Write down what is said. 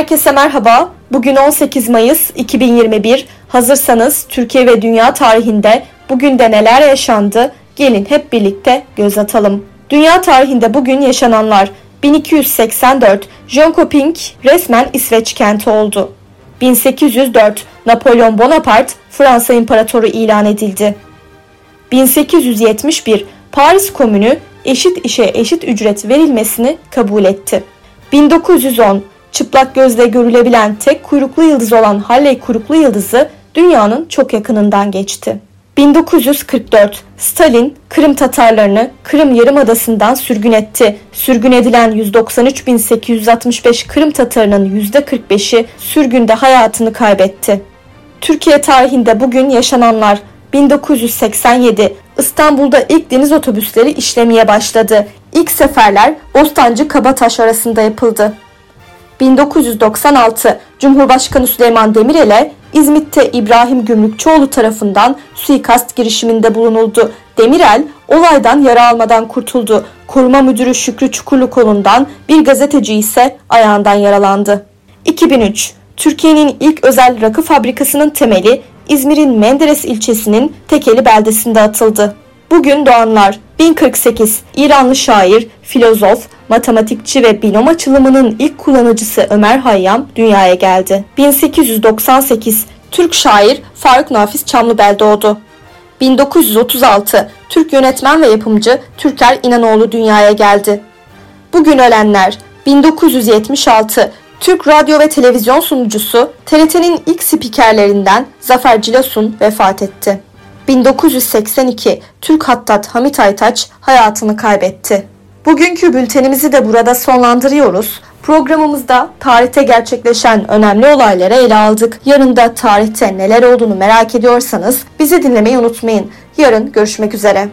Herkese merhaba. Bugün 18 Mayıs 2021. Hazırsanız Türkiye ve dünya tarihinde bugün de neler yaşandı? Gelin hep birlikte göz atalım. Dünya tarihinde bugün yaşananlar 1284 Jönköping resmen İsveç kenti oldu. 1804 Napolyon Bonaparte Fransa İmparatoru ilan edildi. 1871 Paris Komünü eşit işe eşit ücret verilmesini kabul etti. 1910 çıplak gözle görülebilen tek kuyruklu yıldız olan Halley kuyruklu yıldızı dünyanın çok yakınından geçti. 1944 Stalin Kırım Tatarlarını Kırım Yarımadası'ndan sürgün etti. Sürgün edilen 193.865 Kırım Tatarının %45'i sürgünde hayatını kaybetti. Türkiye tarihinde bugün yaşananlar 1987 İstanbul'da ilk deniz otobüsleri işlemeye başladı. İlk seferler Bostancı Kabataş arasında yapıldı. 1996 Cumhurbaşkanı Süleyman Demirel'e İzmit'te İbrahim Gümrükçoğlu tarafından suikast girişiminde bulunuldu. Demirel olaydan yara almadan kurtuldu. Koruma müdürü Şükrü Çukurlu kolundan bir gazeteci ise ayağından yaralandı. 2003 Türkiye'nin ilk özel rakı fabrikasının temeli İzmir'in Menderes ilçesinin Tekeli beldesinde atıldı. Bugün doğanlar 1048 İranlı şair, filozof, matematikçi ve binom açılımının ilk kullanıcısı Ömer Hayyam dünyaya geldi. 1898 Türk şair Faruk Nafiz Çamlıbel doğdu. 1936 Türk yönetmen ve yapımcı Türker İnanoğlu dünyaya geldi. Bugün ölenler 1976 Türk radyo ve televizyon sunucusu TRT'nin ilk spikerlerinden Zafer Cilasun vefat etti. 1982 Türk Hattat Hamit Aytaç hayatını kaybetti. Bugünkü bültenimizi de burada sonlandırıyoruz. Programımızda tarihte gerçekleşen önemli olayları ele aldık. Yarın da tarihte neler olduğunu merak ediyorsanız bizi dinlemeyi unutmayın. Yarın görüşmek üzere.